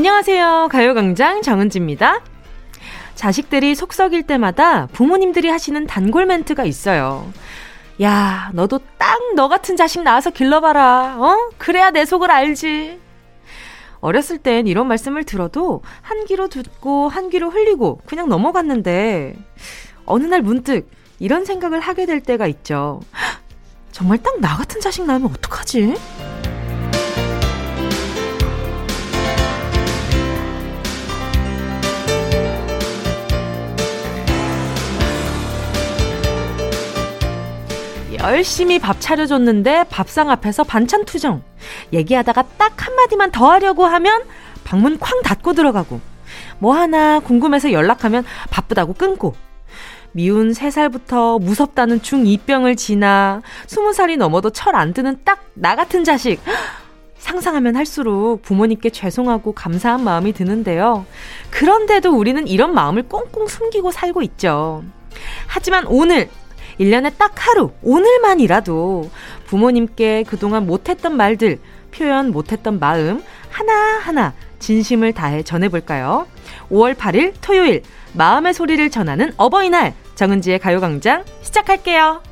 안녕하세요. 가요광장 정은지입니다. 자식들이 속 썩일 때마다 부모님들이 하시는 단골 멘트가 있어요. 야, 너도 딱 너 같은 자식 낳아서 길러봐라. 어? 그래야 내 속을 알지. 어렸을 땐 이런 말씀을 들어도 한 귀로 듣고 한 귀로 흘리고 그냥 넘어갔는데 어느 날 문득 이런 생각을 하게 될 때가 있죠. 정말 딱 나 같은 자식 낳으면 어떡하지? 열심히 밥 차려줬는데 밥상 앞에서 반찬 투정. 얘기하다가 딱 한마디만 더 하려고 하면 방문 쾅 닫고 들어가고. 뭐 하나 궁금해서 연락하면 바쁘다고 끊고. 미운 3살부터 무섭다는 중2병을 지나 20살이 넘어도 철 안 드는 딱 나 같은 자식. 상상하면 할수록 부모님께 죄송하고 감사한 마음이 드는데요. 그런데도 우리는 이런 마음을 꽁꽁 숨기고 살고 있죠. 하지만 오늘 1년에 딱 하루, 오늘만이라도 부모님께 그동안 못했던 말들, 표현 못했던 마음 하나하나 진심을 다해 전해볼까요? 5월 8일 토요일, 마음의 소리를 전하는 어버이날, 정은지의 가요광장 시작할게요.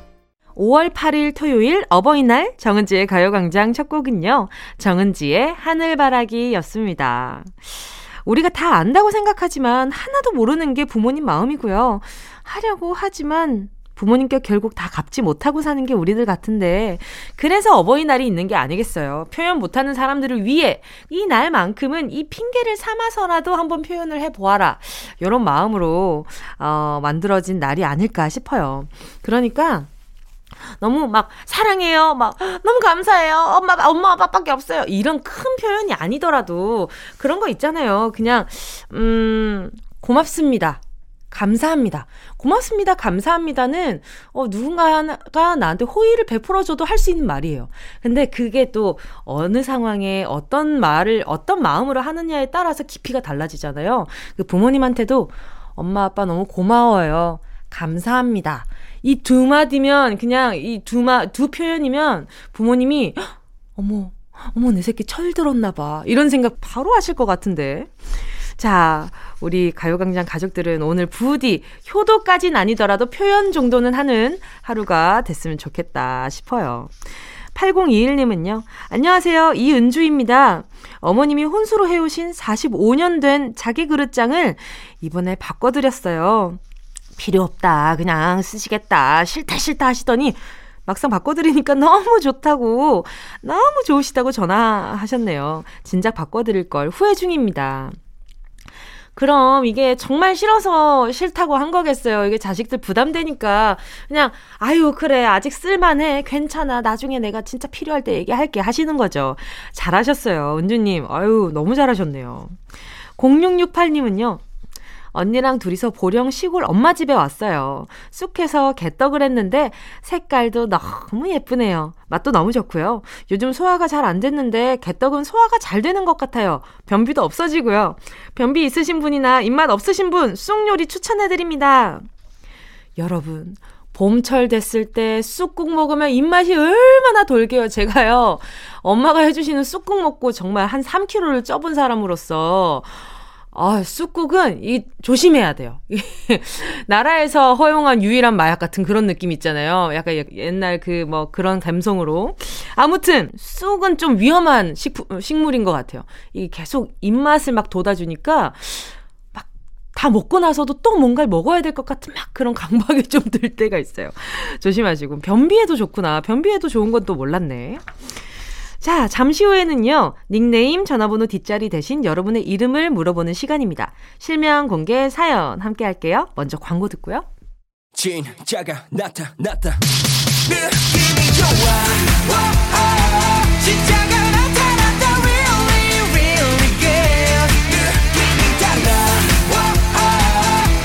5월 8일 토요일 어버이날 정은지의 가요광장 첫 곡은요. 정은지의 하늘바라기였습니다. 우리가 다 안다고 생각하지만 하나도 모르는 게 부모님 마음이고요. 하려고 하지만 부모님께 결국 다 갚지 못하고 사는 게 우리들 같은데 그래서 어버이날이 있는 게 아니겠어요. 표현 못하는 사람들을 위해 이 날만큼은 이 핑계를 삼아서라도 한번 표현을 해보아라. 이런 마음으로 어, 만들어진 날이 아닐까 싶어요. 그러니까 너무 막 사랑해요, 막 너무 감사해요, 엄마 엄마 아빠밖에 없어요. 이런 큰 표현이 아니더라도 그런 거 있잖아요. 그냥 음 고맙습니다. 감사합니다. 고맙습니다. 감사합니다는 어, 누군가가 나한테 호의를 베풀어줘도 할 수 있는 말이에요. 근데 그게 또 어느 상황에 어떤 말을 어떤 마음으로 하느냐에 따라서 깊이가 달라지잖아요. 그 부모님한테도 엄마 아빠 너무 고마워요. 감사합니다. 이 두 마디면 그냥 이 두 마 두 표현이면 부모님이 어머 어머 내 새끼 철 들었나 봐. 이런 생각 바로 하실 것 같은데. 자, 우리 가요광장 가족들은 오늘 부디 효도까진 아니더라도 표현 정도는 하는 하루가 됐으면 좋겠다 싶어요. 8021님은요. 안녕하세요. 이은주입니다. 어머님이 혼수로 해오신 45년 된 자기 그릇장을 이번에 바꿔드렸어요. 필요 없다. 그냥 쓰시겠다. 싫다, 싫다 하시더니 막상 바꿔드리니까 너무 좋다고, 너무 좋으시다고 전화하셨네요. 진작 바꿔드릴 걸 후회 중입니다. 그럼 이게 정말 싫어서 싫다고 한 거겠어요. 이게 자식들 부담되니까 그냥 아유 그래 아직 쓸만해 괜찮아 나중에 내가 진짜 필요할 때 얘기할게 하시는 거죠. 잘하셨어요 은주님. 아유 너무 잘하셨네요. 0668님은요. 언니랑 둘이서 보령 시골 엄마 집에 왔어요. 쑥해서 개떡을 했는데 색깔도 너무 예쁘네요. 맛도 너무 좋고요. 요즘 소화가 잘 안 됐는데 개떡은 소화가 잘 되는 것 같아요. 변비도 없어지고요. 변비 있으신 분이나 입맛 없으신 분 쑥 요리 추천해드립니다. 여러분, 봄철 됐을 때 쑥국 먹으면 입맛이 얼마나 돌게요. 제가요, 엄마가 해주시는 쑥국 먹고 정말 한 3kg를 쪄본 사람으로서 아, 쑥국은 이 조심해야 돼요. 나라에서 허용한 유일한 마약 같은 그런 느낌 있잖아요. 약간 옛날 그 뭐 그런 감성으로. 아무튼 쑥은 좀 위험한 식품 식물인 것 같아요. 이 계속 입맛을 막 돋아주니까 막 다 먹고 나서도 또 뭔가를 먹어야 될 것 같은 막 그런 강박이 좀 들 때가 있어요. 조심하시고 변비에도 좋구나. 변비에도 좋은 건 또 몰랐네. 자, 잠시 후에는요, 닉네임, 전화번호 뒷자리 대신 여러분의 이름을 물어보는 시간입니다. 실명 공개 사연 함께 할게요. 먼저 광고 듣고요. 진짜가 나타났다. 느낌이 좋아. 오, 오, 진짜가 나타났다. Really, really good. 느낌이 달라. 오, 오,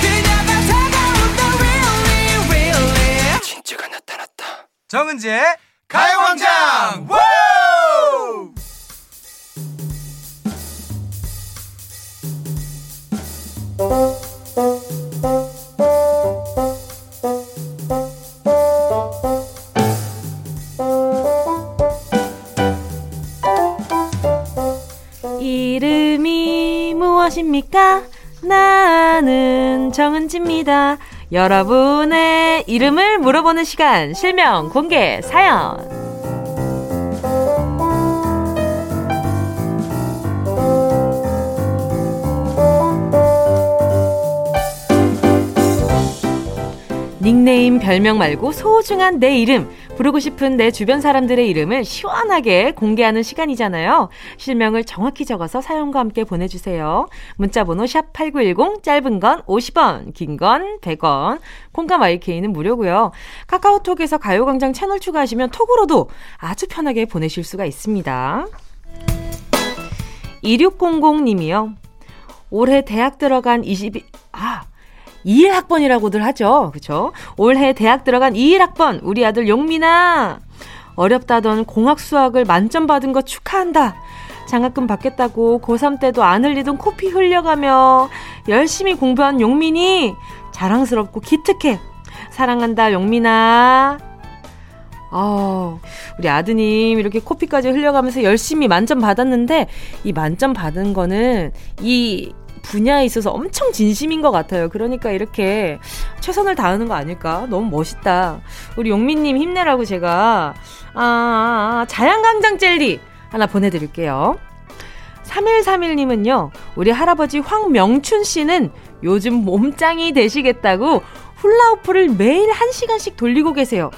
그녀가 다가온다. Really, really. 진짜가 나타났다. 정은지의 가요광장! 이름이 무엇입니까? 나는 정은지입니다. 여러분의 이름을 물어보는 시간, 실명 공개 사연. 닉네임, 별명 말고 소중한 내 이름, 부르고 싶은 내 주변 사람들의 이름을 시원하게 공개하는 시간이잖아요. 실명을 정확히 적어서 사연과 함께 보내주세요. 문자번호 샵8910, 짧은 건 50원, 긴 건 100원, 콩감 IK는 무료고요. 카카오톡에서 가요광장 채널 추가하시면 톡으로도 아주 편하게 보내실 수가 있습니다. 2600님이요. 올해 대학 들어간 22, 아, 21학번이라고들 하죠. 그쵸? 올해 대학 들어간 21학번, 우리 아들 용민아. 어렵다던 공학 수학을 만점 받은 거 축하한다. 장학금 받겠다고 고3 때도 안 흘리던 코피 흘려가며 열심히 공부한 용민이 자랑스럽고 기특해. 사랑한다, 용민아. 어, 우리 아드님 이렇게 코피까지 흘려가면서 열심히 만점 받았는데 이 만점 받은 거는 이 분야에 있어서 엄청 진심인 것 같아요. 그러니까 이렇게 최선을 다하는 거 아닐까? 너무 멋있다. 우리 용민님 힘내라고 제가, 아, 자양강장 젤리 하나 보내드릴게요. 3131님은요, 우리 할아버지 황명춘 씨는 요즘 몸짱이 되시겠다고 훌라후프를 매일 1시간씩 돌리고 계세요.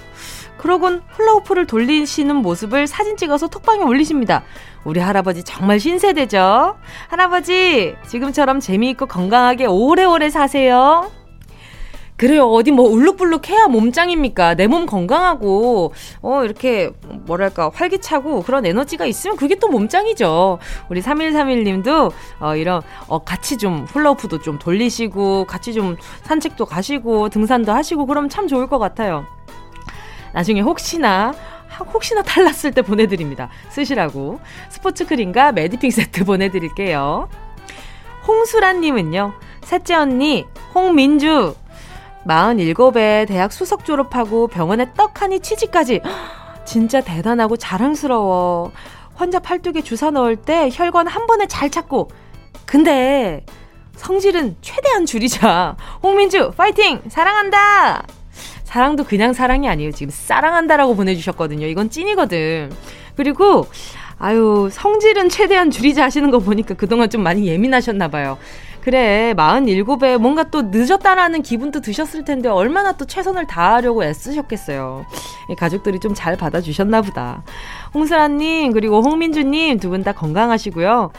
그러곤 훌라후프를 돌리시는 모습을 사진 찍어서 톡방에 올리십니다. 우리 할아버지 정말 신세대죠? 할아버지, 지금처럼 재미있고 건강하게 오래오래 사세요. 그래요. 어디 뭐 울룩불룩 해야 몸짱입니까? 내 몸 건강하고, 어, 이렇게, 뭐랄까, 활기차고 그런 에너지가 있으면 그게 또 몸짱이죠. 우리 3131님도, 어, 이런, 어, 같이 좀 훌라후프도 좀 돌리시고, 같이 좀 산책도 가시고, 등산도 하시고, 그럼 참 좋을 것 같아요. 나중에 혹시나 혹시나 탈났을 때 보내드립니다. 쓰시라고. 스포츠 크림과 매디핑 세트 보내드릴게요. 홍수란님은요, 셋째 언니, 홍민주. 47에 대학 수석 졸업하고 병원에 떡하니 취직까지. 진짜 대단하고 자랑스러워. 환자 팔뚝에 주사 넣을 때 혈관 한 번에 잘 찾고. 근데 성질은 최대한 줄이자. 홍민주, 파이팅! 사랑한다! 사랑도 그냥 사랑이 아니에요. 지금 사랑한다라고 보내주셨거든요. 이건 찐이거든. 그리고 아유 성질은 최대한 줄이자 하시는 거 보니까 그동안 좀 많이 예민하셨나 봐요. 그래 47에 뭔가 또 늦었다라는 기분도 드셨을 텐데 얼마나 또 최선을 다하려고 애쓰셨겠어요. 가족들이 좀 잘 받아주셨나 보다. 홍슬아님 그리고 홍민주님 두 분 다 건강하시고요.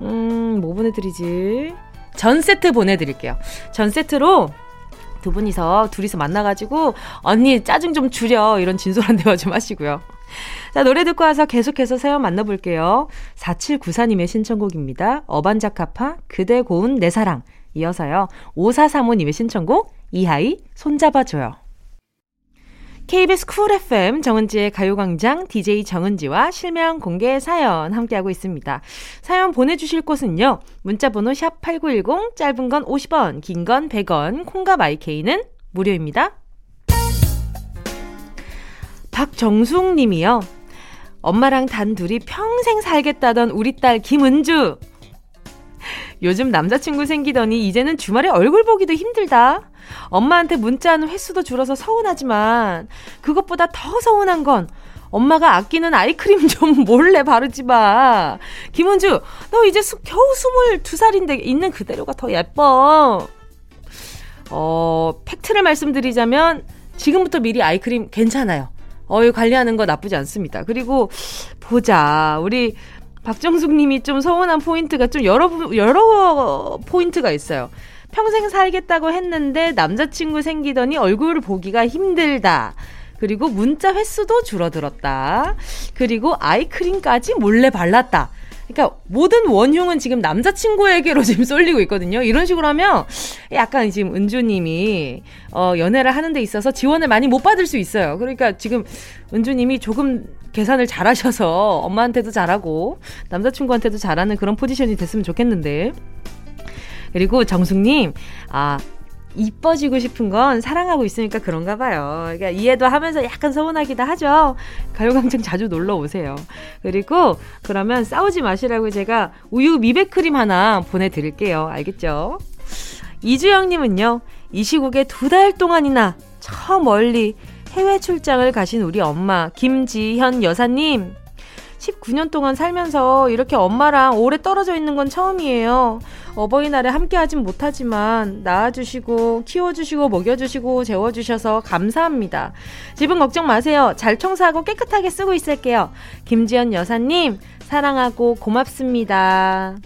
음, 뭐 보내드리지? 전 세트 보내드릴게요. 전 세트로 두 분이서 둘이서 만나가지고 언니 짜증 좀 줄여 이런 진솔한 대화 좀 하시고요. 자, 노래 듣고 와서 계속해서 사연 만나볼게요. 4794님의 신청곡입니다. 어반자카파, 그대 고운 내 사랑. 이어서요. 5435님의 신청곡, 이하이, 손잡아줘요. KBS 쿨 FM 정은지의 가요광장 DJ 정은지와 실명 공개 사연 함께하고 있습니다. 사연 보내주실 곳은요. 문자번호 샵 8910 짧은 건 50원 긴 건 100원 콩과 마이케이는 무료입니다. 박정숙 님이요. 엄마랑 단 둘이 평생 살겠다던 우리 딸 김은주. 요즘 남자친구 생기더니 이제는 주말에 얼굴 보기도 힘들다. 엄마한테 문자하는 횟수도 줄어서 서운하지만 그것보다 더 서운한 건 엄마가 아끼는 아이크림 좀 몰래 바르지 마. 김은주, 너 이제 수, 겨우 22살인데 있는 그대로가 더 예뻐. 어, 팩트를 말씀드리자면 지금부터 미리 아이크림 괜찮아요. 어이 관리하는 거 나쁘지 않습니다. 그리고 보자. 우리 박정숙 님이 좀 서운한 포인트가 좀 여러 여러 포인트가 있어요. 평생 살겠다고 했는데 남자친구 생기더니 얼굴을 보기가 힘들다. 그리고 문자 횟수도 줄어들었다. 그리고 아이크림까지 몰래 발랐다. 그러니까 모든 원흉은 지금 남자친구에게로 지금 쏠리고 있거든요. 이런 식으로 하면 약간 지금 은주님이 어, 연애를 하는 데 있어서 지원을 많이 못 받을 수 있어요. 그러니까 지금 은주님이 조금 계산을 잘하셔서 엄마한테도 잘하고 남자친구한테도 잘하는 그런 포지션이 됐으면 좋겠는데. 그리고 정숙님, 아, 이뻐지고 싶은 건 사랑하고 있으니까 그런가 봐요. 그러니까 이해도 하면서 약간 서운하기도 하죠. 가요광장 자주 놀러 오세요. 그리고 그러면 싸우지 마시라고 제가 우유 미백 크림 하나 보내드릴게요. 알겠죠? 이주영님은요, 이 시국에 두 달 동안이나 저 멀리 해외 출장을 가신 우리 엄마, 김지현 여사님. 19년 동안 살면서 이렇게 엄마랑 오래 떨어져 있는 건 처음이에요. 어버이날에 함께 하진 못하지만 낳아주시고 키워주시고 먹여주시고 재워주셔서 감사합니다. 집은 걱정 마세요. 잘 청소하고 깨끗하게 쓰고 있을게요. 김지연 여사님 사랑하고 고맙습니다.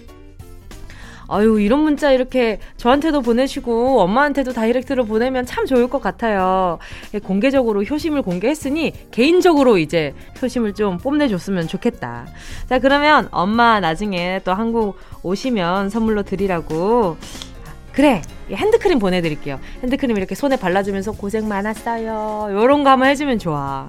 아유, 이런 문자 이렇게 저한테도 보내시고 엄마한테도 다이렉트로 보내면 참 좋을 것 같아요. 예, 공개적으로 효심을 공개했으니 개인적으로 이제 효심을 좀 뽐내줬으면 좋겠다. 자, 그러면 엄마 나중에 또 한국 오시면 선물로 드리라고. 그래! 핸드크림 보내드릴게요. 핸드크림 이렇게 손에 발라주면서 고생 많았어요. 요런 거 한번 해주면 좋아.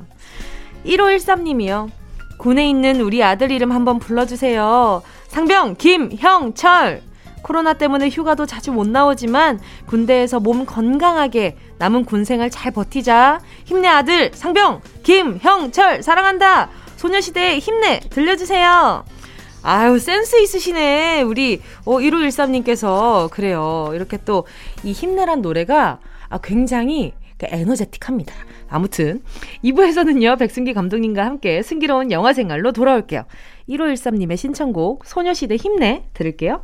1513님이요. 군에 있는 우리 아들 이름 한번 불러주세요. 상병 김형철! 코로나 때문에 휴가도 자주 못 나오지만 군대에서 몸 건강하게 남은 군 생활 잘 버티자. 힘내 아들 상병 김형철 사랑한다. 소녀시대 힘내 들려주세요. 아유 센스 있으시네 우리 어 1513님께서 그래요 이렇게 또 이 힘내란 노래가 아, 굉장히 그 에너제틱합니다. 아무튼 2부에서는요 백승기 감독님과 함께 승기로운 영화 생활로 돌아올게요. 1513님의 신청곡 소녀시대 힘내 들을게요.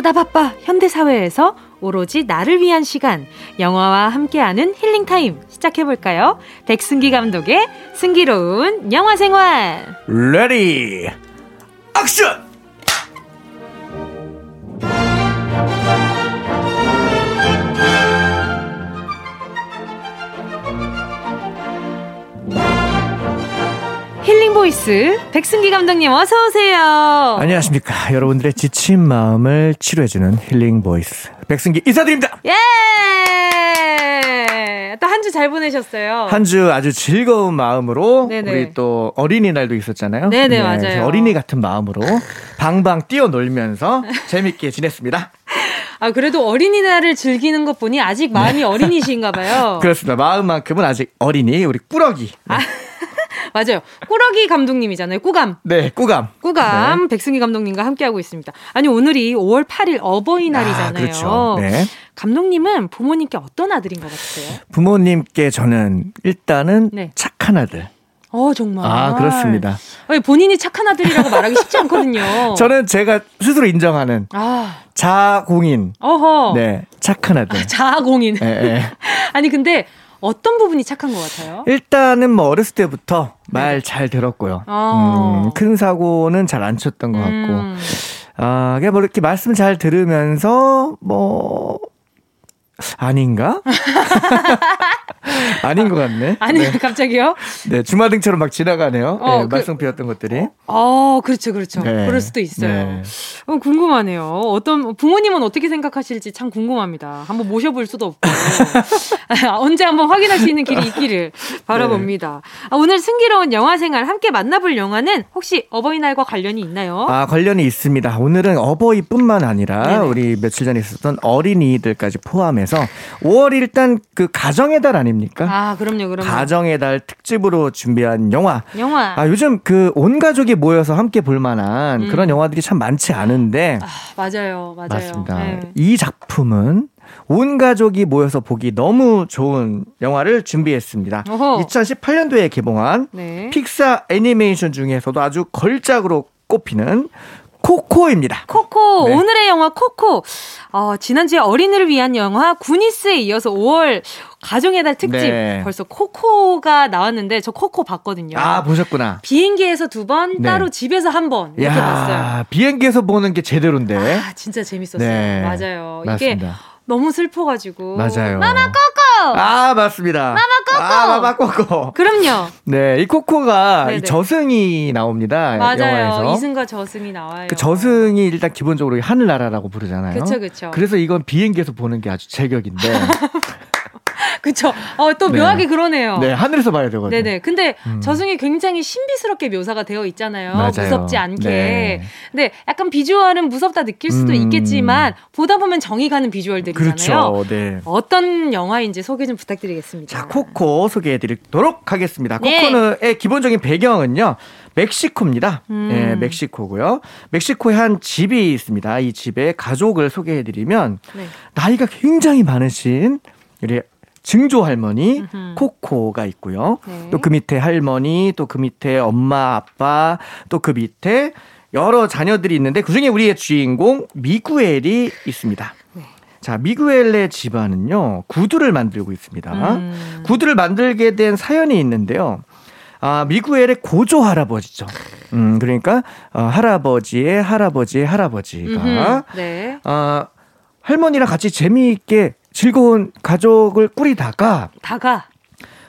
바쁘다 바빠 현대사회에서 오로지 나를 위한 시간 영화와 함께하는 힐링타임 시작해볼까요? 백승기 감독의 승기로운 영화생활. Ready action healing voice 백승기 감독님 어서 오세요 안녕하십니까. 여러분들의 지친 마음을 치료해주는 healing voice. 백승기 인사드립니다. 예! 또 한 주 잘 보내셨어요 한 주 아주 즐거운 마음으로 네네. 우리 또 어린이날도 있었잖아요. 네네, 맞아요. 그래서 어린이 같은 마음으로 방방 뛰어놀면서 재밌게 지냈습니다. 아 그래도 어린이날을 즐기는 것 보니 아직 마음이 어린이신가 봐요 그렇습니다. 마음만큼은 아직 어린이 우리 꾸러기. 네, 맞아요 꾸러기 감독님이잖아요 꾸감 네 꾸감. 꾸감 백승기 감독님과 함께하고 있습니다. 아니 오늘이 5월 8일 어버이날이잖아요. 아, 그렇죠. 네. 감독님은 부모님께 어떤 아들인 것 같으세요? 부모님께 저는 일단은 네. 착한 아들. 어 정말. 아 그렇습니다. 아니, 본인이 착한 아들이라고 말하기 쉽지 않거든요. 저는 제가 스스로 인정하는 아 자공인. 어허. 네 착한 아들. 자아공인. 예, 예. 아니 근데 어떤 부분이 착한 것 같아요? 일단은 뭐 어렸을 때부터 말 잘 들었고요. 어. 음, 큰 사고는 잘 안 쳤던 것 같고. 음. 아, 그냥 뭐 이렇게 말씀 잘 들으면서 뭐 아닌가? 아닌 것 같네. 아니 네, 갑자기요? 네, 주마등처럼 막 지나가네요. 어, 네, 그- 말썽 피웠던 것들이. 어 그렇죠 그렇죠. 네. 그럴 수도 있어요. 네. 어, 궁금하네요. 어떤 부모님은 어떻게 생각하실지 참 궁금합니다. 한번 모셔볼 수도 없고 아, 언제 한번 확인할 수 있는 길이 있기를 바라봅니다. 아, 오늘 승기로운 영화 생활 함께 만나볼 영화는 혹시 어버이날과 관련이 있나요? 아, 관련이 있습니다. 오늘은 어버이뿐만 아니라 네네. 우리 며칠 전에 있었던 어린이들까지 포함해서 5월이 일단 그 가정의 달 아닙니까? 아, 그럼요, 그럼요. 가정의 달 특집으로 준비한 영화. 영화. 아, 요즘 그 온 가족이 모여서 함께 볼 만한 음. 그런 영화들이 참 많지 않은데 아, 맞아요, 맞아요. 맞습니다. 네. 이 작품은 온 가족이 모여서 보기 너무 좋은 영화를 준비했습니다. 어허. 2018년도에 개봉한 네. 픽사 애니메이션 중에서도 아주 걸작으로 꼽히는 코코입니다. 코코 네. 오늘의 영화 코코 어, 지난주에 어린이를 위한 영화 구니스에 이어서 5월 가정의 달 특집 네. 벌써 코코가 나왔는데 저 코코 봤거든요. 아, 보셨구나. 비행기에서 두 번, 네. 따로 집에서 한 번 이렇게 봤어요. 비행기에서 보는 게 제대로인데. 아 진짜 재밌었어요. 네. 맞아요. 이게 맞습니다. 너무 슬퍼가지고 맞아요. 마마 코코. 아, 맞습니다. 마마 코코! 아, 마마 코코. 그럼요. 네, 이 코코가 네네. 이 저승이 나옵니다. 맞아요. 영화에서. 이승과 저승이 나와요. 그 저승이 일단 기본적으로 하늘나라라고 부르잖아요. 그쵸, 그쵸. 그래서 이건 비행기에서 보는 게 아주 제격인데. 그쵸. 어, 또 네. 묘하게 그러네요. 네, 하늘에서 봐야 되거든요. 네네. 근데 음. 저승이 굉장히 신비스럽게 묘사가 되어 있잖아요. 맞아요. 무섭지 않게. 네. 근데 약간 비주얼은 무섭다 느낄 수도 음. 있겠지만 보다 보면 정이 가는 비주얼들이잖아요. 그렇죠. 네. 어떤 영화인지 소개 좀 부탁드리겠습니다. 자, 코코 소개해 드리도록 하겠습니다. 네. 코코의 기본적인 배경은요. 멕시코입니다. 음. 네, 멕시코고요. 멕시코에 한 집이 있습니다. 이 집의 가족을 소개해 드리면 네. 나이가 굉장히 많으신 우리 증조 할머니. 코코가 있고요. 네. 또그 밑에 할머니, 또 그 밑에 엄마, 아빠, 또 그 밑에 여러 자녀들이 있는데 그 중에 우리의 주인공 미구엘이 있습니다. 네. 자, 미구엘의 집안은요, 구두를 만들고 있습니다. 음. 구두를 만들게 된 사연이 있는데요. 아, 미구엘의 고조 할아버지죠. 음, 그러니까, 어, 할아버지의 할아버지의 할아버지가, 음흠. 네. 아, 할머니랑 같이 재미있게 즐거운 가족을 꾸리다가 다가.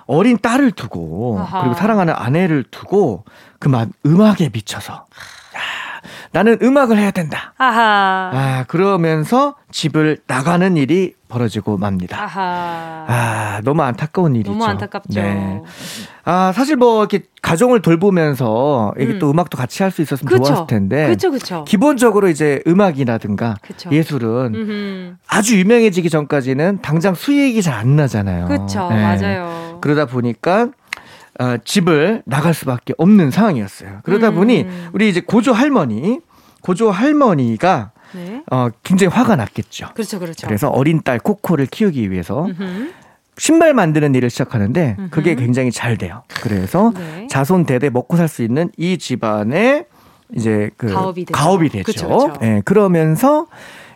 어린 딸을 두고 아하. 그리고 사랑하는 아내를 두고 그만 음악에 미쳐서 야, 나는 음악을 해야 된다. 아하. 아 그러면서 집을 나가는 일이 벌어지고 맙니다. 아하. 아 너무 안타까운 일이죠. 너무 안타깝죠. 네. 아 사실 뭐 이렇게 가정을 돌보면서 이게 음. 또 음악도 같이 할 수 있었으면 그쵸. 좋았을 텐데 그쵸, 그쵸. 기본적으로 이제 음악이라든가 그쵸. 예술은 음흠. 아주 유명해지기 전까지는 당장 수익이 잘 안 나잖아요. 그쵸. 네. 맞아요. 그러다 보니까 어, 집을 나갈 수밖에 없는 상황이었어요. 그러다 음. 보니 우리 이제 고조 할머니, 고조 할머니가 네. 어, 굉장히 화가 났겠죠. 그렇죠, 그렇죠. 그래서 어린 딸 코코를 키우기 위해서 음흠. 신발 만드는 일을 시작하는데 그게 음흠. 굉장히 잘 돼요. 그래서 네. 자손 대대 먹고 살 수 있는 이 집안의 이제 그 가업이 되죠. 가업이 되죠. 그쵸, 그쵸. 예, 그러면서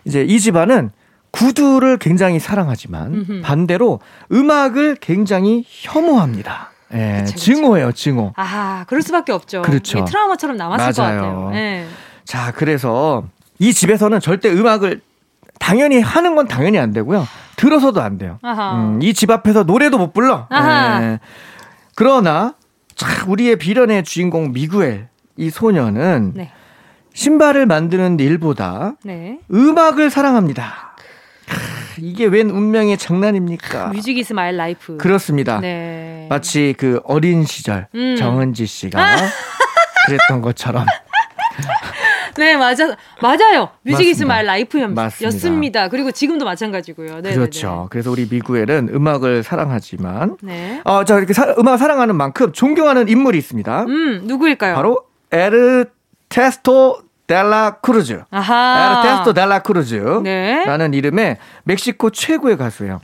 이제 이 집안은 구두를 굉장히 사랑하지만 음흠. 반대로 음악을 굉장히 혐오합니다. 예, 그쵸. 증오예요, 증오. 아, 그럴 수밖에 없죠. 그렇죠. 트라우마처럼 남았을 맞아요. 것 같아요. 네. 자, 그래서 이 집에서는 절대 음악을 당연히 하는 건 당연히 안 되고요. 들어서도 안 돼요. 음, 이집 앞에서 노래도 못 불러. 예. 그러나 참 우리의 비련의 주인공 미구엘 이 소녀는 네. 신발을 만드는 일보다 네. 음악을 사랑합니다. 크, 이게 웬 운명의 장난입니까? Music is my life. 그렇습니다. 네. 마치 그 어린 시절 음. 정은지 씨가 그랬던 것처럼 네, 맞아. 맞아요. Music is 맞습니다. my life 맞습니다. 였습니다. 그리고 지금도 마찬가지고요. 네. 그렇죠. 그래서 우리 미구엘은 음악을 사랑하지만 네. 어, 저 이렇게 사- 음악 사랑하는 만큼 존경하는 인물이 있습니다. 음, 누구일까요? 바로 에르네스토 델라 크루즈. 아하. 에르네스토 델라 크루즈. 네. 라는 이름의 멕시코 최고의 가수예요.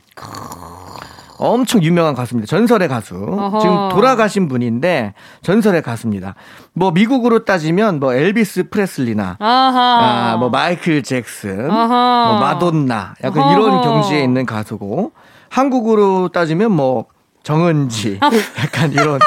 엄청 유명한 가수입니다. 전설의 가수. 어허. 지금 돌아가신 분인데 전설의 가수입니다. 뭐 미국으로 따지면 뭐 엘비스 프레슬리나 아하. 아, 뭐 마이클 잭슨, 아하. 뭐 마돈나, 약간 어허. 이런 경지에 있는 가수고 한국으로 따지면 뭐 정은지, 약간 이런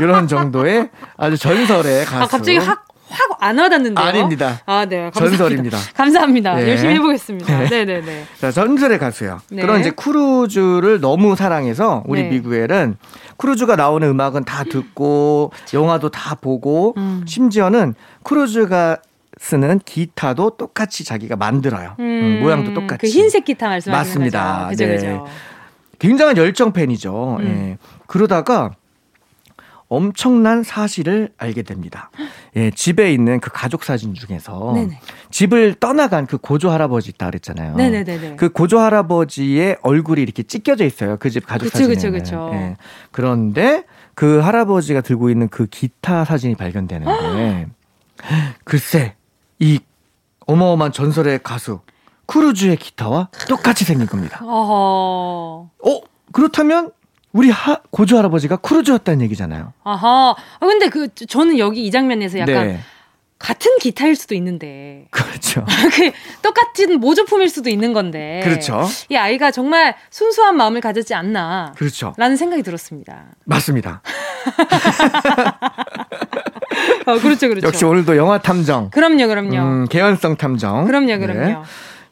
이런 정도의 아주 전설의 가수. 아, 갑자기 확, 확 안 와닿는데요? 아닙니다. 아, 네. 감사합니다. 전설입니다. 감사합니다. 네. 열심히 해보겠습니다. 네. 네, 네, 네. 자, 전설의 가수요. 네. 그런 이제 크루즈를 너무 사랑해서 우리 네. 미구엘은 크루즈가 나오는 음악은 다 듣고 영화도 다 보고 음. 심지어는 크루즈가 쓰는 기타도 똑같이 자기가 만들어요. 음, 모양도 똑같이. 그 흰색 기타 말씀하시는 맞습니다. 거죠? 그죠, 네. 그죠. 굉장한 열정 팬이죠. 음. 예. 그러다가 엄청난 사실을 알게 됩니다. 예, 집에 있는 그 가족 사진 중에서 네네. 집을 떠나간 그 고조 할아버지 있다 그랬잖아요. 네네네네. 그 고조 할아버지의 얼굴이 이렇게 찢겨져 있어요. 그 집 가족 사진에. 그쵸, 그쵸. 예. 그런데 그 할아버지가 들고 있는 그 기타 사진이 발견되는데 글쎄 이 어마어마한 전설의 가수 크루즈의 기타와 똑같이 생긴 겁니다. 어허. 어 그렇다면 우리 하, 고조 할아버지가 크루즈였다는 얘기잖아요. 아하. 아, 근데 그, 저는 여기 이 장면에서 약간 네. 같은 기타일 수도 있는데 그렇죠. 그 똑같은 모조품일 수도 있는 건데 그렇죠. 이 아이가 정말 순수한 마음을 가졌지 않나 그렇죠. 라는 생각이 들었습니다. 맞습니다. 어, 그렇죠, 그렇죠. 역시 오늘도 영화 탐정. 그럼요, 그럼요. 음, 개연성 탐정. 그럼요, 그럼요. 네.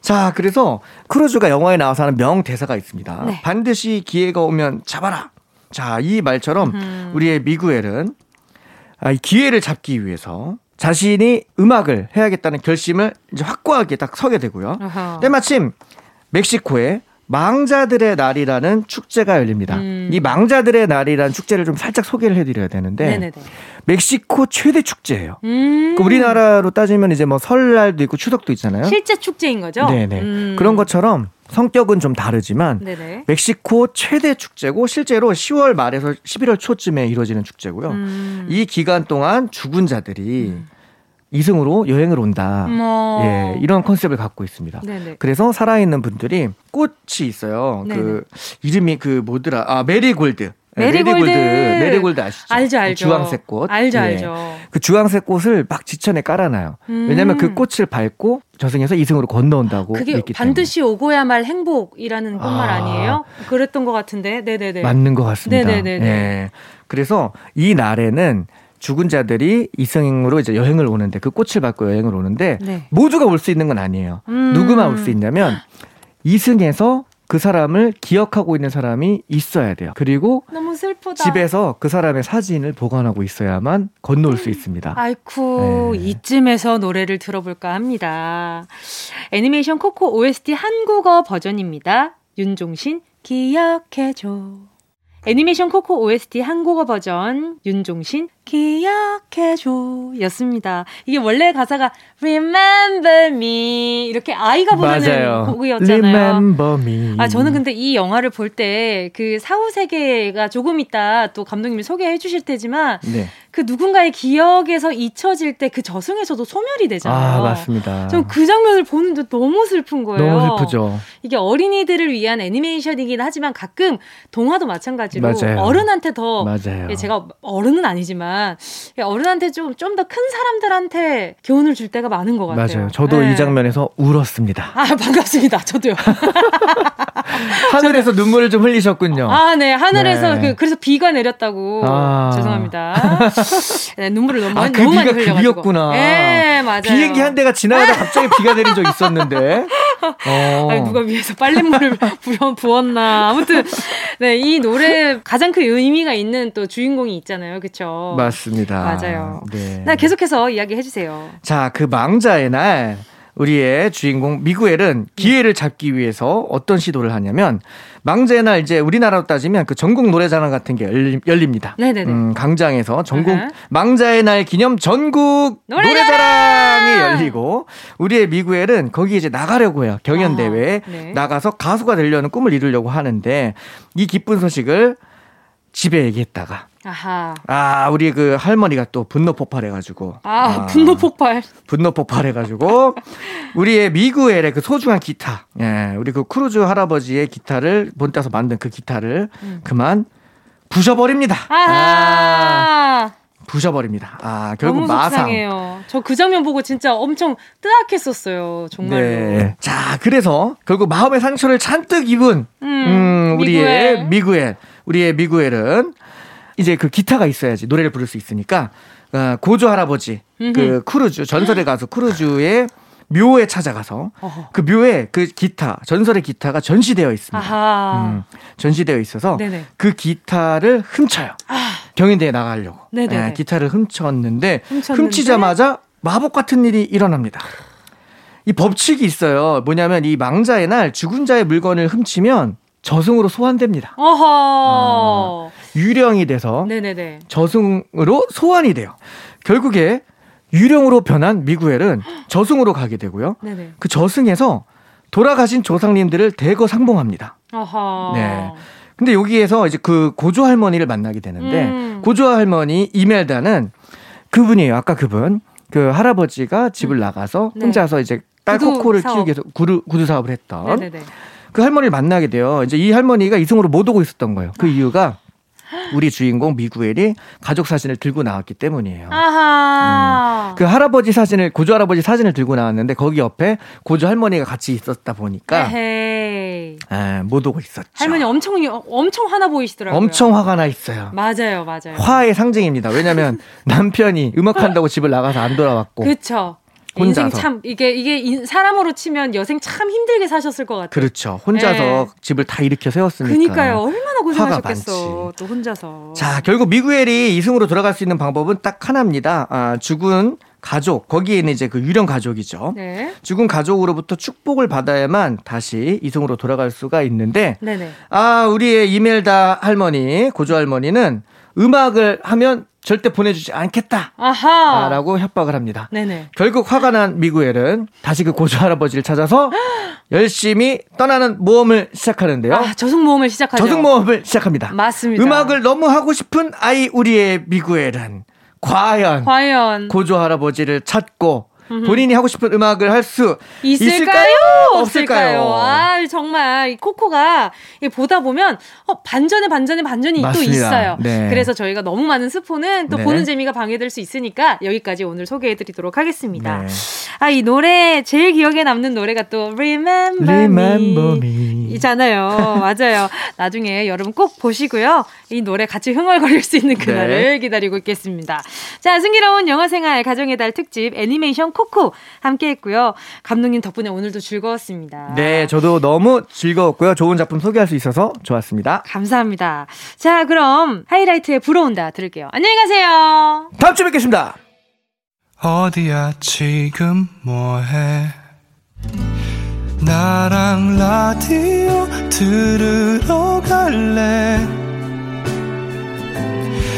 자, 그래서 크루즈가 영화에 나와서 하는 명 대사가 있습니다. 네. 반드시 기회가 오면 잡아라. 자, 이 말처럼 음. 우리의 미구엘은 아, 이 기회를 잡기 위해서 자신이 음악을 해야겠다는 결심을 이제 확고하게 딱 서게 되고요. 어허. 때마침 멕시코에 망자들의 날이라는 축제가 열립니다. 음. 이 망자들의 날이라는 축제를 좀 살짝 소개를 해드려야 되는데 네네네. 멕시코 최대 축제예요. 음. 그 우리나라로 따지면 이제 뭐 설날도 있고 추석도 있잖아요. 실제 축제인 거죠? 네네. 음. 그런 것처럼 성격은 좀 다르지만 네네. 멕시코 최대 축제고 실제로 10월 말에서 11월 초쯤에 이루어지는 축제고요. 음. 이 기간 동안 죽은 자들이 이승으로 여행을 온다. 뭐. 예, 이런 컨셉을 갖고 있습니다. 네네. 그래서 살아있는 분들이 꽃이 있어요. 네네. 그 이름이 그 뭐더라? 아 메리골드. 예, 메리골드. 메리골드 아시죠? 알죠, 알죠. 주황색 꽃. 알죠, 예. 알죠. 그 주황색 꽃을 막 지천에 깔아놔요. 음. 왜냐하면 그 꽃을 밟고 저승에서 이승으로 건너온다고 그게 반드시 오고야 말 행복이라는 꽃말 아. 아. 니에요 그랬던 것 같은데. 네네네. 때문에 맞는 것 같습니다. 네네네네. 예. 그래서 이 날에는 죽은 자들이 이승으로 이제 여행을 오는데 그 꽃을 밟고 여행을 오는데 네. 모두가 올 수 있는 건 아니에요. 음. 누구만 올 수 있냐면 이승에서 그 사람을 기억하고 있는 사람이 있어야 돼요. 그리고. 집에서 그 사람의 사진을 보관하고 있어야만 건너올 수 있습니다. 아이쿠 네. 이쯤에서 노래를 들어볼까 합니다. 애니메이션 코코 OST 한국어 버전입니다. 윤종신 기억해줘. 애니메이션 코코 OST 한국어 버전 윤종신 기억해줘 였습니다. 이게 원래 가사가 Remember Me 이렇게 아이가 부르는 맞아요. 곡이었잖아요. Remember me. 아, 저는 근데 이 영화를 볼 때 그 사후 세계가 조금 있다 또 감독님이 소개해 주실 테지만 네. 그 누군가의 기억에서 잊혀질 때 그 저승에서도 소멸이 되잖아요. 아, 맞습니다. 전 그 장면을 보는데 너무 슬픈 거예요. 너무 슬프죠. 이게 어린이들을 위한 애니메이션이긴 하지만 가끔 동화도 마찬가지로 맞아요. 어른한테 더 맞아요. 예, 제가 어른은 아니지만 예, 어른한테 좀 좀 더 큰 사람들한테 교훈을 줄 때가 많은 것 같아요. 맞아요. 저도 예. 이 장면에서 울었습니다. 아 반갑습니다. 저도요. 하늘에서 눈물을 좀 흘리셨군요. 아, 네. 하늘에서 네. 그 그래서 비가 내렸다고. 아. 죄송합니다. 네, 눈물을 너무, 아, 많이- 그 너무 많이 비가 흘려가지고. 급이었구나. 네, 맞아요. 비행기 한 대가 지나가다 갑자기 비가 내린 적 있었는데. 어. 아니, 누가 위에서 빨랫물을 부었나. 아무튼, 네, 이 노래 가장 큰 의미가 있는 또 주인공이 있잖아요. 그쵸? 맞 습니다. 맞아요. 네. 네, 계속해서 이야기 해 주세요. 자, 그 망자의 날 우리의 주인공 미구엘은 기회를 잡기 위해서 어떤 시도를 하냐면 망자의 날 이제 우리나라로 따지면 그 전국 노래자랑 같은 게 열립니다. 네네네. 음, 강장에서 전국 아하. 망자의 날 기념 전국 노래자랑! 노래자랑이 열리고 우리의 미구엘은 거기 이제 나가려고 해요. 경연 아, 대회에 네. 나가서 가수가 되려는 꿈을 이루려고 하는데 이 기쁜 소식을 집에 얘기했다가 아하. 아 우리 그 할머니가 또 분노 폭발해가지고 아, 분노 폭발. 분노 폭발해가지고 우리의 미구엘의 그 소중한 기타, 예, 우리 그 크루즈 할아버지의 기타를 본따서 만든 그 기타를 음. 그만 부셔버립니다. 아, 아하. 부셔버립니다. 아 결국 너무 마상. 속상해요. 저그 장면 보고 진짜 엄청 뜨악했었어요. 정말로. 네. 자 그래서 결국 마음의 상처를 잔뜩 입은 음, 음, 우리의 미구엘. 미구엘, 우리의 미구엘은 이제 그 기타가 있어야지 노래를 부를 수 있으니까 어, 고조 할아버지 그 크루즈 전설의 가수 크루즈의 묘에 찾아가서 어허. 그 묘에 그 기타 전설의 기타가 전시되어 있습니다. 음, 전시되어 있어서 네네. 그 기타를 훔쳐요. 아, 경연대회 나가려고. 예, 기타를 훔쳤는데 훔쳤는데? 훔치자마자 마법 같은 일이 일어납니다. 이 법칙이 있어요. 뭐냐면 이 망자의 날 죽은 자의 물건을 훔치면 저승으로 소환됩니다. 어허. 유령이 돼서 네네네. 저승으로 소환이 돼요. 결국에 유령으로 변한 미구엘은 저승으로 가게 되고요. 네네. 그 저승에서 돌아가신 조상님들을 대거 상봉합니다. 어허. 네. 근데 여기에서 이제 그 고조 할머니를 만나게 되는데 음. 고조 할머니 이멜다는 그분이에요. 아까 그분 그 할아버지가 집을 나가서 네. 혼자서 이제 딸 구두 코코를 사업. 키우기 위해서 구두, 구두 사업을 했던 네네네. 그 할머니를 만나게 돼요. 이제 이 할머니가 이승으로 못 오고 있었던 거예요. 그 이유가 우리 주인공 미구엘이 가족 사진을 들고 나왔기 때문이에요. 아하. 그 할아버지 사진을 고조 할아버지 사진을 들고 나왔는데 거기 옆에 고조 할머니가 같이 있었다 보니까 에헤이. 에, 못 오고 있었죠. 할머니 엄청 엄청 화나 보이시더라고요. 엄청 화가 나 있어요. 맞아요, 맞아요. 화의 상징입니다. 왜냐면 남편이 음악한다고 집을 나가서 안 돌아왔고 그렇죠. 혼자서. 인생 참 이게 이게 인- 사람으로 치면 여생 참 힘들게 사셨을 것 같아요. 그렇죠. 혼자서 네. 집을 다 일으켜 세웠으니까. 그니까요. 얼마나 고생하셨겠어. 또 혼자서. 자, 결국 미구엘이 이승으로 돌아갈 수 있는 방법은 딱 하나입니다. 아, 죽은 가족, 거기에는 이제 그 유령 가족이죠. 네. 죽은 가족으로부터 축복을 받아야만 다시 이승으로 돌아갈 수가 있는데, 네네. 아, 우리의 이멜다 할머니, 고조 할머니는 음악을 하면 절대 보내주지 않겠다. 아하. 라고 협박을 합니다. 네네. 결국 화가 난 미구엘은 다시 그 고조 할아버지를 찾아서 열심히 떠나는 모험을 시작하는데요. 아, 저승 모험을 시작하죠. 저승 모험을 시작합니다. 맞습니다. 음악을 너무 하고 싶은 아이 우리의 미구엘은 과연 과연 고조 할아버지를 찾고 본인이 하고 싶은 음악을 할수 있을까요? 없을까요? 없을까요? 아, 정말 이 코코가 이 보다 보면 어, 반전에 반전에 반전이 또 맞습니다. 있어요. 네. 그래서 저희가 너무 많은 스포는 또 네. 보는 재미가 방해될 수 있으니까 여기까지 오늘 소개해드리도록 하겠습니다. 네. 아, 이 노래 제일 기억에 남는 노래가 또 Remember, Remember Me. 이잖아요. 맞아요. 나중에 여러분 꼭 보시고요. 이 노래 같이 흥얼거릴 수 있는 그날을 네. 기다리고 있겠습니다. 자, 승기로운 영어생활 가정의 달 특집 애니메이션 코코 함께 했고요. 감독님 덕분에 오늘도 즐거웠습니다. 네, 저도 너무 즐거웠고요. 좋은 작품 소개할 수 있어서 좋았습니다. 감사합니다. 자, 그럼 하이라이트에 불어온다 들을게요. 안녕히 가세요. 다음 주에 뵙겠습니다. 어디야 지금 뭐해 나랑 라디오 들으러 갈래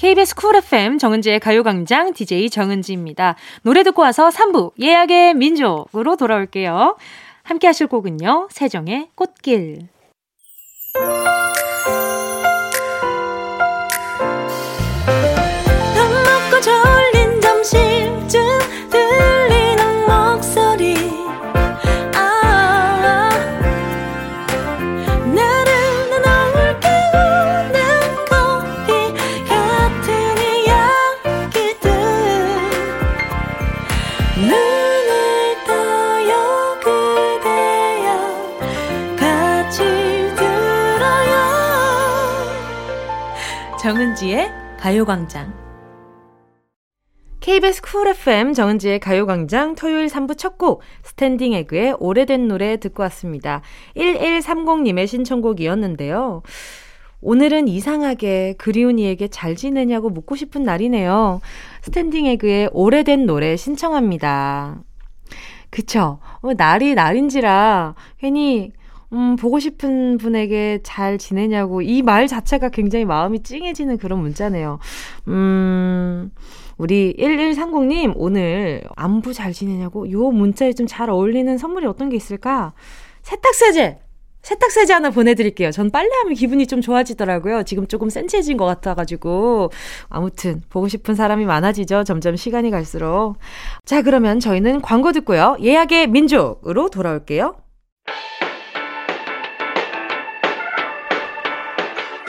KBS 쿨 FM 정은지의 가요광장 DJ 정은지입니다. 노래 듣고 와서 3부 예약의 민족으로 돌아올게요. 함께 하실 곡은요. 세정의 꽃길. 정은지의 가요광장 KBS 쿨 FM 정은지의 가요광장 토요일 3부 첫 곡 스탠딩 에그의 오래된 노래 듣고 왔습니다. 1130님의 신청곡이었는데요. 오늘은 이상하게 그리운 이에게 잘 지내냐고 묻고 싶은 날이네요. 스탠딩 에그의 오래된 노래 신청합니다. 그쵸. 어, 날이 날인지라 괜히 음, 보고 싶은 분에게 잘 지내냐고 이 말 자체가 굉장히 마음이 찡해지는 그런 문자네요. 음, 우리 1130님 오늘 안부 잘 지내냐고 요 문자에 좀 잘 어울리는 선물이 어떤 게 있을까? 세탁세제! 세탁세제 하나 보내드릴게요. 전 빨래하면 기분이 좀 좋아지더라고요. 지금 조금 센치해진 것 같아가지고. 아무튼, 보고 싶은 사람이 많아지죠. 점점 시간이 갈수록. 자, 그러면 저희는 광고 듣고요. 예약의 민족으로 돌아올게요.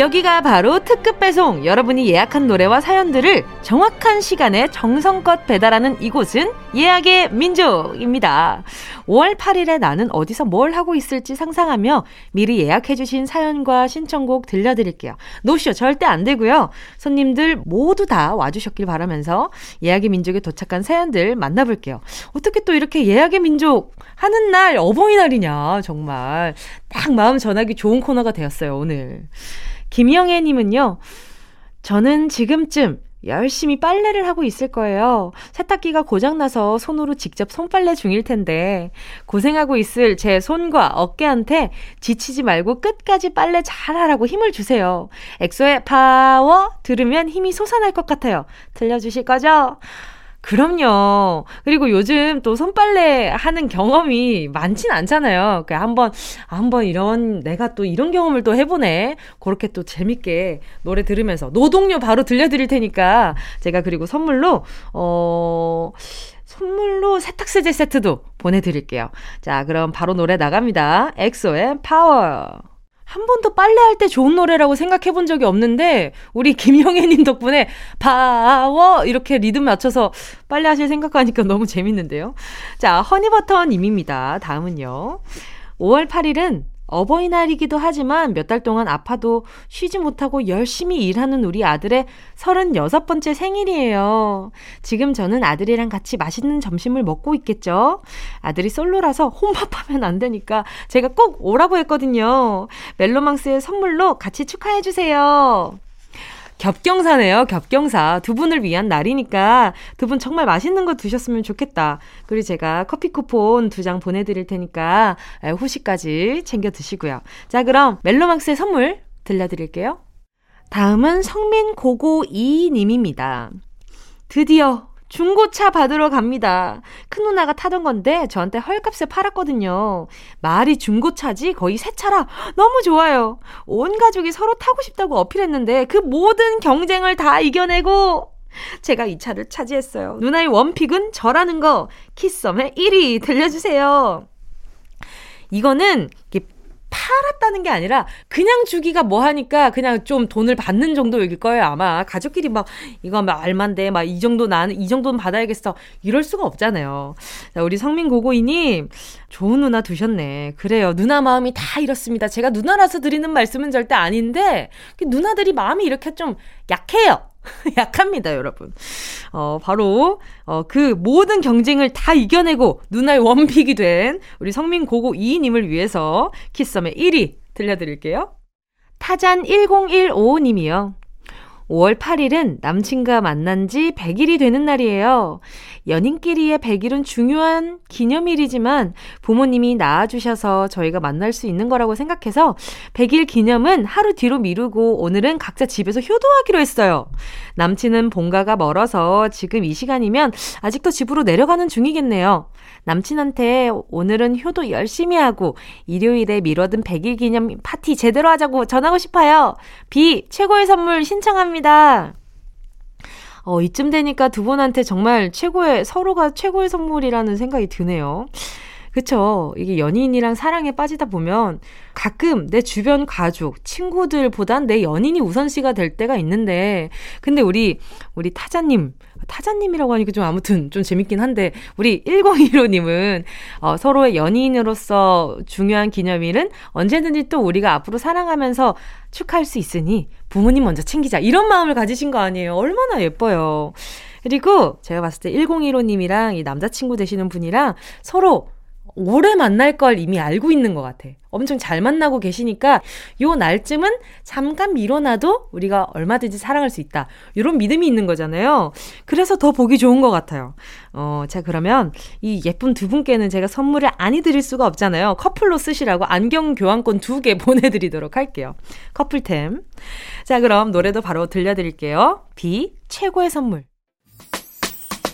여기가 바로 특급 배송. 여러분이 예약한 노래와 사연들을 정확한 시간에 정성껏 배달하는 이곳은 예약의 민족입니다. 5월 8일에 나는 어디서 뭘 하고 있을지 상상하며 미리 예약해주신 사연과 신청곡 들려드릴게요. 노쇼 절대 안 되고요. 손님들 모두 다 와주셨길 바라면서 예약의 민족에 도착한 사연들 만나볼게요. 어떻게 또 이렇게 예약의 민족 하는 날 어버이날이냐 정말 딱 마음 전하기 좋은 코너가 되었어요 오늘. 김영애 님은요. 저는 지금쯤 열심히 빨래를 하고 있을 거예요. 세탁기가 고장나서 손으로 직접 손빨래 중일 텐데, 고생하고 있을 제 손과 어깨한테 지치지 말고 끝까지 빨래 잘하라고 힘을 주세요. 엑소의 파워 들으면 힘이 솟아날 것 같아요. 들려주실 거죠? 그럼요. 그리고 요즘 또 손빨래 하는 경험이 많진 않잖아요. 그 한번 한번 이런 내가 또 이런 경험을 또 해보네. 그렇게 또 재밌게 노래 들으면서 노동요 바로 들려드릴 테니까 제가 그리고 선물로 어. 선물로 세탁세제 세트도 보내드릴게요. 자, 그럼 바로 노래 나갑니다. 엑소의 파워. 한 번도 빨래할 때 좋은 노래라고 생각해 본 적이 없는데, 우리 김영애님 덕분에 파워! 이렇게 리듬 맞춰서 빨래하실 생각하니까 너무 재밌는데요. 자, 허니버터님입니다. 다음은요. 5월 8일은 어버이날이기도 하지만 몇 달 동안 아파도 쉬지 못하고 열심히 일하는 우리 아들의 36번째 생일이에요. 지금 저는 아들이랑 같이 맛있는 점심을 먹고 있겠죠? 아들이 솔로라서 혼밥하면 안 되니까 제가 꼭 오라고 했거든요. 멜로망스의 선물로 같이 축하해주세요. 겹경사네요, 겹경사. 두 분을 위한 날이니까 두 분 정말 맛있는 거 드셨으면 좋겠다. 그리고 제가 커피 쿠폰 두 장 보내드릴 테니까 후식까지 챙겨 드시고요. 자, 그럼 멜로망스의 선물 들려드릴게요. 다음은 성민 고고 이님입니다. 드디어 중고차 받으러 갑니다. 큰 누나가 타던 건데 저한테 헐값에 팔았거든요. 말이 중고차지 거의 새 차라 너무 좋아요. 온 가족이 서로 타고 싶다고 어필했는데 그 모든 경쟁을 다 이겨내고 제가 이 차를 차지했어요. 누나의 원픽은 저라는 거 키썸의 1위 들려주세요. 이거는 팔았다는 게 아니라 그냥 주기가 뭐 하니까 그냥 좀 돈을 받는 정도일 거예요 아마. 가족끼리 막 이거 막 알만데 막 이 정도 나는 이 정도는 받아야겠어. 이럴 수가 없잖아요. 자 우리 성민 고고이님 좋은 누나 두셨네. 그래요. 누나 마음이 다 이렇습니다. 제가 누나라서 드리는 말씀은 절대 아닌데 누나들이 마음이 이렇게 좀 약해요 약합니다, 여러분. 어, 바로, 어, 그 모든 경쟁을 다 이겨내고 누나의 원픽이 된 우리 성민 고고 2님을 위해서 키썸의 1위 들려드릴게요. 타잔 1015님이요. 5월 8일은 남친과 만난 지 100일이 되는 날이에요. 연인끼리의 100일은 중요한 기념일이지만 부모님이 낳아주셔서 저희가 만날 수 있는 거라고 생각해서 100일 기념은 하루 뒤로 미루고 오늘은 각자 집에서 효도하기로 했어요. 남친은 본가가 멀어서 지금 이 시간이면 아직도 집으로 내려가는 중이겠네요. 남친한테 오늘은 효도 열심히 하고 일요일에 미뤄둔 100일 기념 파티 제대로 하자고 전하고 싶어요. 비 최고의 선물 신청합니다. 어, 이쯤 되니까 두 분한테 정말 최고의, 서로가 최고의 선물이라는 생각이 드네요. 그쵸. 이게 연인이랑 사랑에 빠지다 보면 가끔 내 주변 가족, 친구들보단 내 연인이 우선시가 될 때가 있는데, 근데 우리, 우리 타자님, 타자님이라고 하니까 좀 아무튼 좀 재밌긴 한데, 우리 1015님은 어, 서로의 연인으로서 중요한 기념일은 언제든지 또 우리가 앞으로 사랑하면서 축하할 수 있으니 부모님 먼저 챙기자. 이런 마음을 가지신 거 아니에요. 얼마나 예뻐요. 그리고 제가 봤을 때 1015님이랑 이 남자친구 되시는 분이랑 서로 오래 만날 걸 이미 알고 있는 것 같아. 엄청 잘 만나고 계시니까 요 날쯤은 잠깐 미뤄놔도 우리가 얼마든지 사랑할 수 있다. 이런 믿음이 있는 거잖아요. 그래서 더 보기 좋은 것 같아요. 어, 자, 그러면 이 예쁜 두 분께는 제가 선물을 아니 드릴 수가 없잖아요. 커플로 쓰시라고 안경 교환권 두 개 보내드리도록 할게요. 커플템. 자, 그럼 노래도 바로 들려드릴게요. 비, 최고의 선물.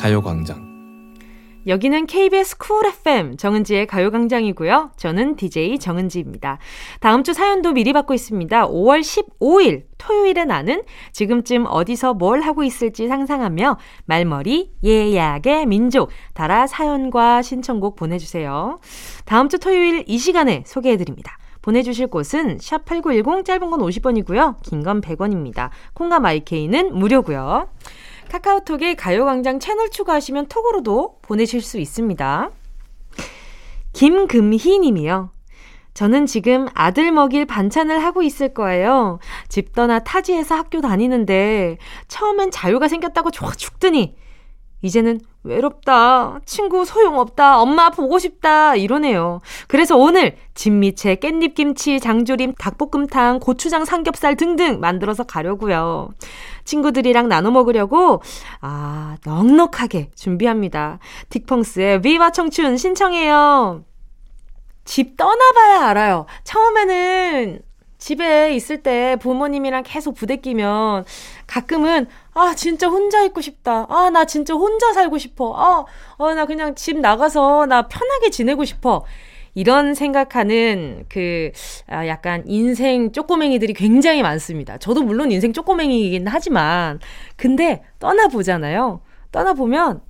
가요광장. 여기는 KBS 쿨 FM 정은지의 가요광장이고요. 저는 DJ 정은지입니다. 다음 주 사연도 미리 받고 있습니다. 5월 15일 토요일에 나는 지금쯤 어디서 뭘 하고 있을지 상상하며 말머리 예약의 민족 달아 사연과 신청곡 보내주세요. 다음 주 토요일 이 시간에 소개해드립니다. 보내주실 곳은 샵8910 짧은 건 50원이고요. 긴 건 100원입니다. 콩과 마이케이는 무료고요. 카카오톡에 가요광장 채널 추가하시면 톡으로도 보내실 수 있습니다. 김금희 님이요. 저는 지금 아들 먹일 반찬을 하고 있을 거예요. 집 떠나 타지에서 학교 다니는데 처음엔 자유가 생겼다고 좋아 죽더니 이제는 외롭다. 친구 소용없다. 엄마 보고 싶다. 이러네요. 그래서 오늘 진미채, 깻잎 김치, 장조림, 닭볶음탕, 고추장 삼겹살 등등 만들어서 가려고요. 친구들이랑 나눠 먹으려고 아, 넉넉하게 준비합니다. 딕펑스의 위와 청춘 신청해요. 집 떠나봐야 알아요. 처음에는 집에 있을 때 부모님이랑 계속 부대끼면 가끔은 아 진짜 혼자 있고 싶다. 아 나 진짜 혼자 살고 싶어. 아, 어, 나 그냥 집 나가서 나 편하게 지내고 싶어. 이런 생각하는 그 아, 약간 인생 쪼꼬맹이들이 굉장히 많습니다. 저도 물론 인생 쪼꼬맹이긴 하지만 근데 떠나보잖아요. 떠나보면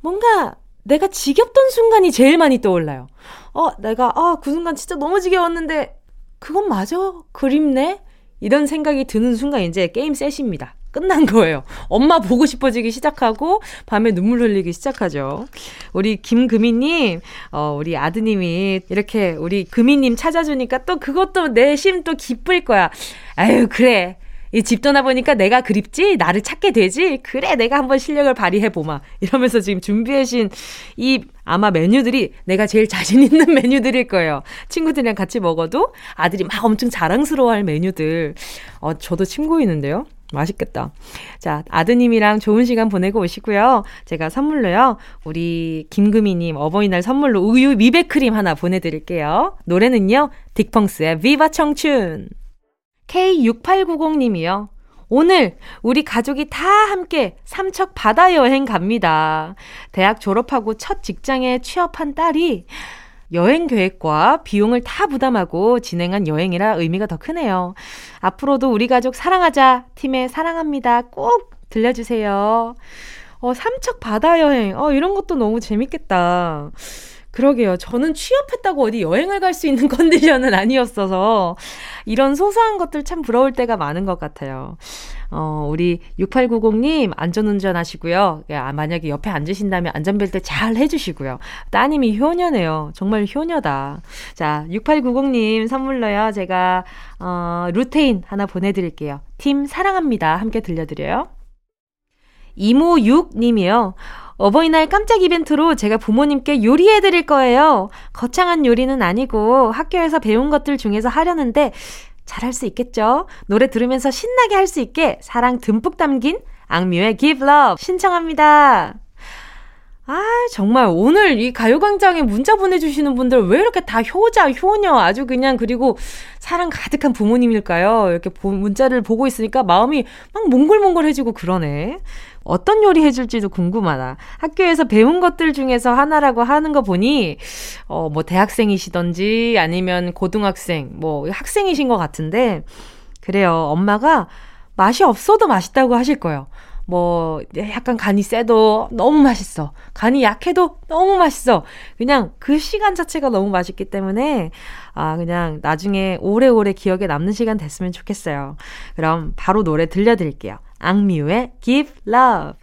뭔가 내가 지겹던 순간이 제일 많이 떠올라요. 어, 내가 아, 그 순간 진짜 너무 지겨웠는데 그건 맞아. 그립네. 이런 생각이 드는 순간 이제 게임 셋입니다. 끝난 거예요. 엄마 보고 싶어지기 시작하고 밤에 눈물 흘리기 시작하죠. 우리 김금희님, 어, 우리 아드님이 이렇게 우리 금희님 찾아주니까 또 그것도 내 심 또 기쁠 거야. 아유, 그래. 이집 떠나보니까 내가 그립지? 나를 찾게 되지? 그래, 내가 한번 실력을 발휘해보마. 이러면서 지금 준비하신 이 아마 메뉴들이 내가 제일 자신 있는 메뉴들일 거예요. 친구들이랑 같이 먹어도 아들이 막 엄청 자랑스러워할 메뉴들. 어, 저도 침 고이는데요. 맛있겠다. 자, 아드님이랑 좋은 시간 보내고 오시고요. 제가 선물로요. 우리 김금희님 어버이날 선물로 우유 미백크림 하나 보내드릴게요. 노래는요. 딕펑스의 비바 청춘. K6890님이요. 오늘 우리 가족이 다 함께 삼척 바다 여행 갑니다. 대학 졸업하고 첫 직장에 취업한 딸이 여행 계획과 비용을 다 부담하고 진행한 여행이라 의미가 더 크네요. 앞으로도 우리 가족 사랑하자. 팀에 사랑합니다. 꼭 들려주세요. 어, 삼척 바다 여행. 어, 이런 것도 너무 재밌겠다. 그러게요. 저는 취업했다고 어디 여행을 갈 수 있는 컨디션은 아니었어서 이런 소소한 것들 참 부러울 때가 많은 것 같아요. 어, 우리 6890님 안전운전 하시고요. 야, 만약에 옆에 앉으신다면 안전벨트 잘 해주시고요. 따님이 효녀네요. 정말 효녀다. 자, 6890님 선물로요. 제가, 어, 루테인 하나 보내드릴게요. 팀 사랑합니다. 함께 들려드려요. 이모 6님이요. 어버이날 깜짝 이벤트로 제가 부모님께 요리해 드릴 거예요. 거창한 요리는 아니고 학교에서 배운 것들 중에서 하려는데 잘할 수 있겠죠? 노래 들으면서 신나게 할 수 있게 사랑 듬뿍 담긴 악뮤의 Give Love 신청합니다. 아, 정말 오늘 이 가요광장에 문자 보내주시는 분들 왜 이렇게 다 효자, 효녀, 아주 그냥 그리고 사랑 가득한 부모님일까요? 이렇게 문자를 보고 있으니까 마음이 막 몽글몽글해지고 그러네. 어떤 요리 해줄지도 궁금하다. 학교에서 배운 것들 중에서 하나라고 하는 거 보니, 어, 뭐 대학생이시던지 아니면 고등학생, 뭐 학생이신 것 같은데, 그래요. 엄마가 맛이 없어도 맛있다고 하실 거예요. 뭐, 약간 간이 세도 너무 맛있어. 간이 약해도 너무 맛있어. 그냥 그 시간 자체가 너무 맛있기 때문에, 아, 그냥 나중에 오래오래 기억에 남는 시간 됐으면 좋겠어요. 그럼 바로 노래 들려드릴게요. 악뮤의 Give Love.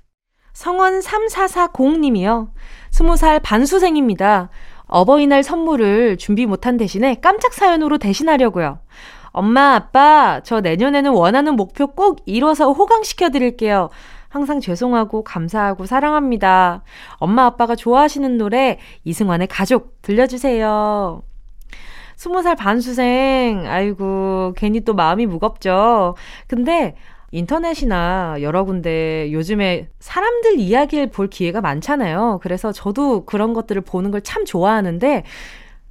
성원 3440님이요. 20살 반수생입니다. 어버이날 선물을 준비 못한 대신에 깜짝 사연으로 대신하려고요. 엄마, 아빠, 저 내년에는 원하는 목표 꼭 이뤄서 호강시켜 드릴게요. 항상 죄송하고 감사하고 사랑합니다. 엄마, 아빠가 좋아하시는 노래 이승환의 가족 들려주세요. 스무 살 반수생, 아이고, 괜히 또 마음이 무겁죠. 근데 인터넷이나 여러 군데 요즘에 사람들 이야기를 볼 기회가 많잖아요. 그래서 저도 그런 것들을 보는 걸 참 좋아하는데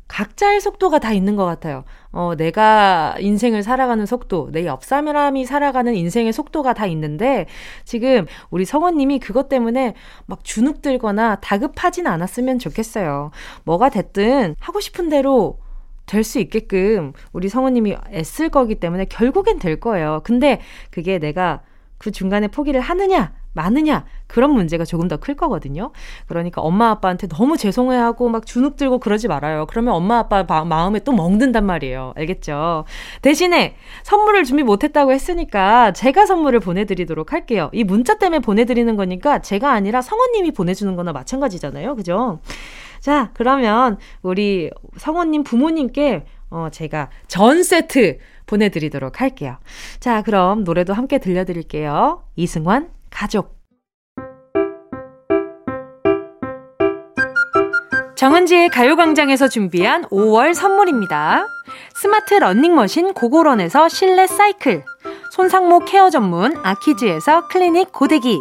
각자의 속도가 다 있는 것 같아요. 어, 내가 인생을 살아가는 속도, 내 옆 사람이 살아가는 인생의 속도가 다 있는데, 지금 우리 성원님이 그것 때문에 막 주눅 들거나 다급하진 않았으면 좋겠어요. 뭐가 됐든 하고 싶은 대로 될 수 있게끔 우리 성우님이 애쓸 거기 때문에 결국엔 될 거예요. 근데 그게 내가 그 중간에 포기를 하느냐, 마느냐, 그런 문제가 조금 더 클 거거든요. 그러니까 엄마 아빠한테 너무 죄송해하고 막 주눅 들고 그러지 말아요. 그러면 엄마 아빠 마, 마음에 또 멍든단 말이에요. 알겠죠? 대신에 선물을 준비 못했다고 했으니까 제가 선물을 보내드리도록 할게요. 이 문자 때문에 보내드리는 거니까 제가 아니라 성원님이 보내주는 거나 마찬가지잖아요. 그죠? 자, 그러면 우리 성원님 부모님께 어, 제가 전 세트 보내드리도록 할게요. 자, 그럼 노래도 함께 들려드릴게요. 이승환, 가족. 정은지의 가요광장에서 준비한 5월 선물입니다. 스마트 러닝머신 고고런에서 실내 사이클, 손상모 케어 전문 아키즈에서 클리닉 고데기,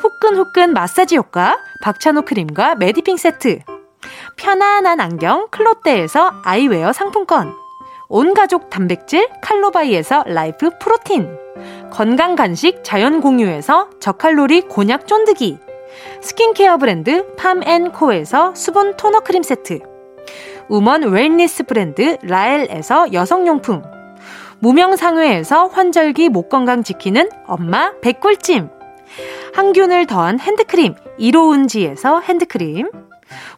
후끈후끈 마사지 효과 박찬호 크림과 메디핑 세트, 편안한 안경 클로떼에서 아이웨어 상품권, 온가족 단백질 칼로바이에서 라이프 프로틴, 건강 간식 자연 공유에서 저칼로리 곤약 쫀득이, 스킨케어 브랜드 팜앤코에서 수분 토너 크림 세트, woman wellness 브랜드 라엘에서 여성용품, 무명상회에서 환절기 목 건강 지키는 엄마 백꿀찜, 항균을 더한 핸드크림 이로운지에서 핸드크림,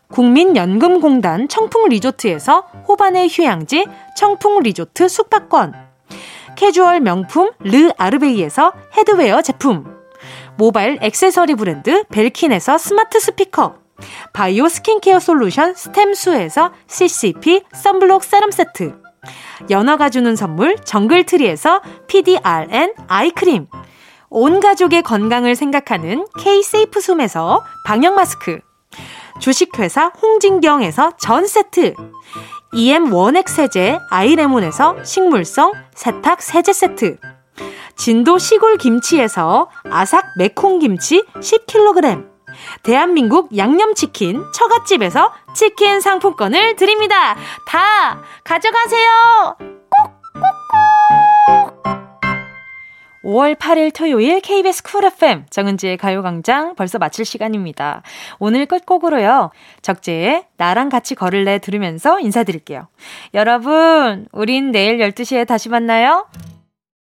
국민연금공단 청풍리조트에서 호반의 휴양지 청풍리조트 숙박권, 캐주얼 명품 르 아르베이에서 headwear 제품, 모바일 액세서리 브랜드 벨킨에서 스마트 스피커, 바이오 스킨케어 솔루션 스템수에서 CCP 썬블록 세럼 세트, 연어가 주는 선물 정글트리에서 PDRN 아이크림, 온 가족의 건강을 생각하는 K-세이프 숨에서 방역 마스크, 주식회사 홍진경에서 전 세트, EM 원액 세제 아이레몬에서 식물성 세탁 세제 세트, 진도 시골 김치에서 아삭 매콩 김치 10kg, 대한민국 양념치킨 처갓집에서 치킨 상품권을 드립니다. 다 가져가세요. 꼭꼭꼭. 5월 8일 토요일 KBS 쿨 FM 정은지의 가요광장 벌써 마칠 시간입니다. 오늘 끝곡으로요. 적재의 나랑 같이 걸을래 들으면서 인사드릴게요. 여러분, 우린 내일 12시에 다시 만나요.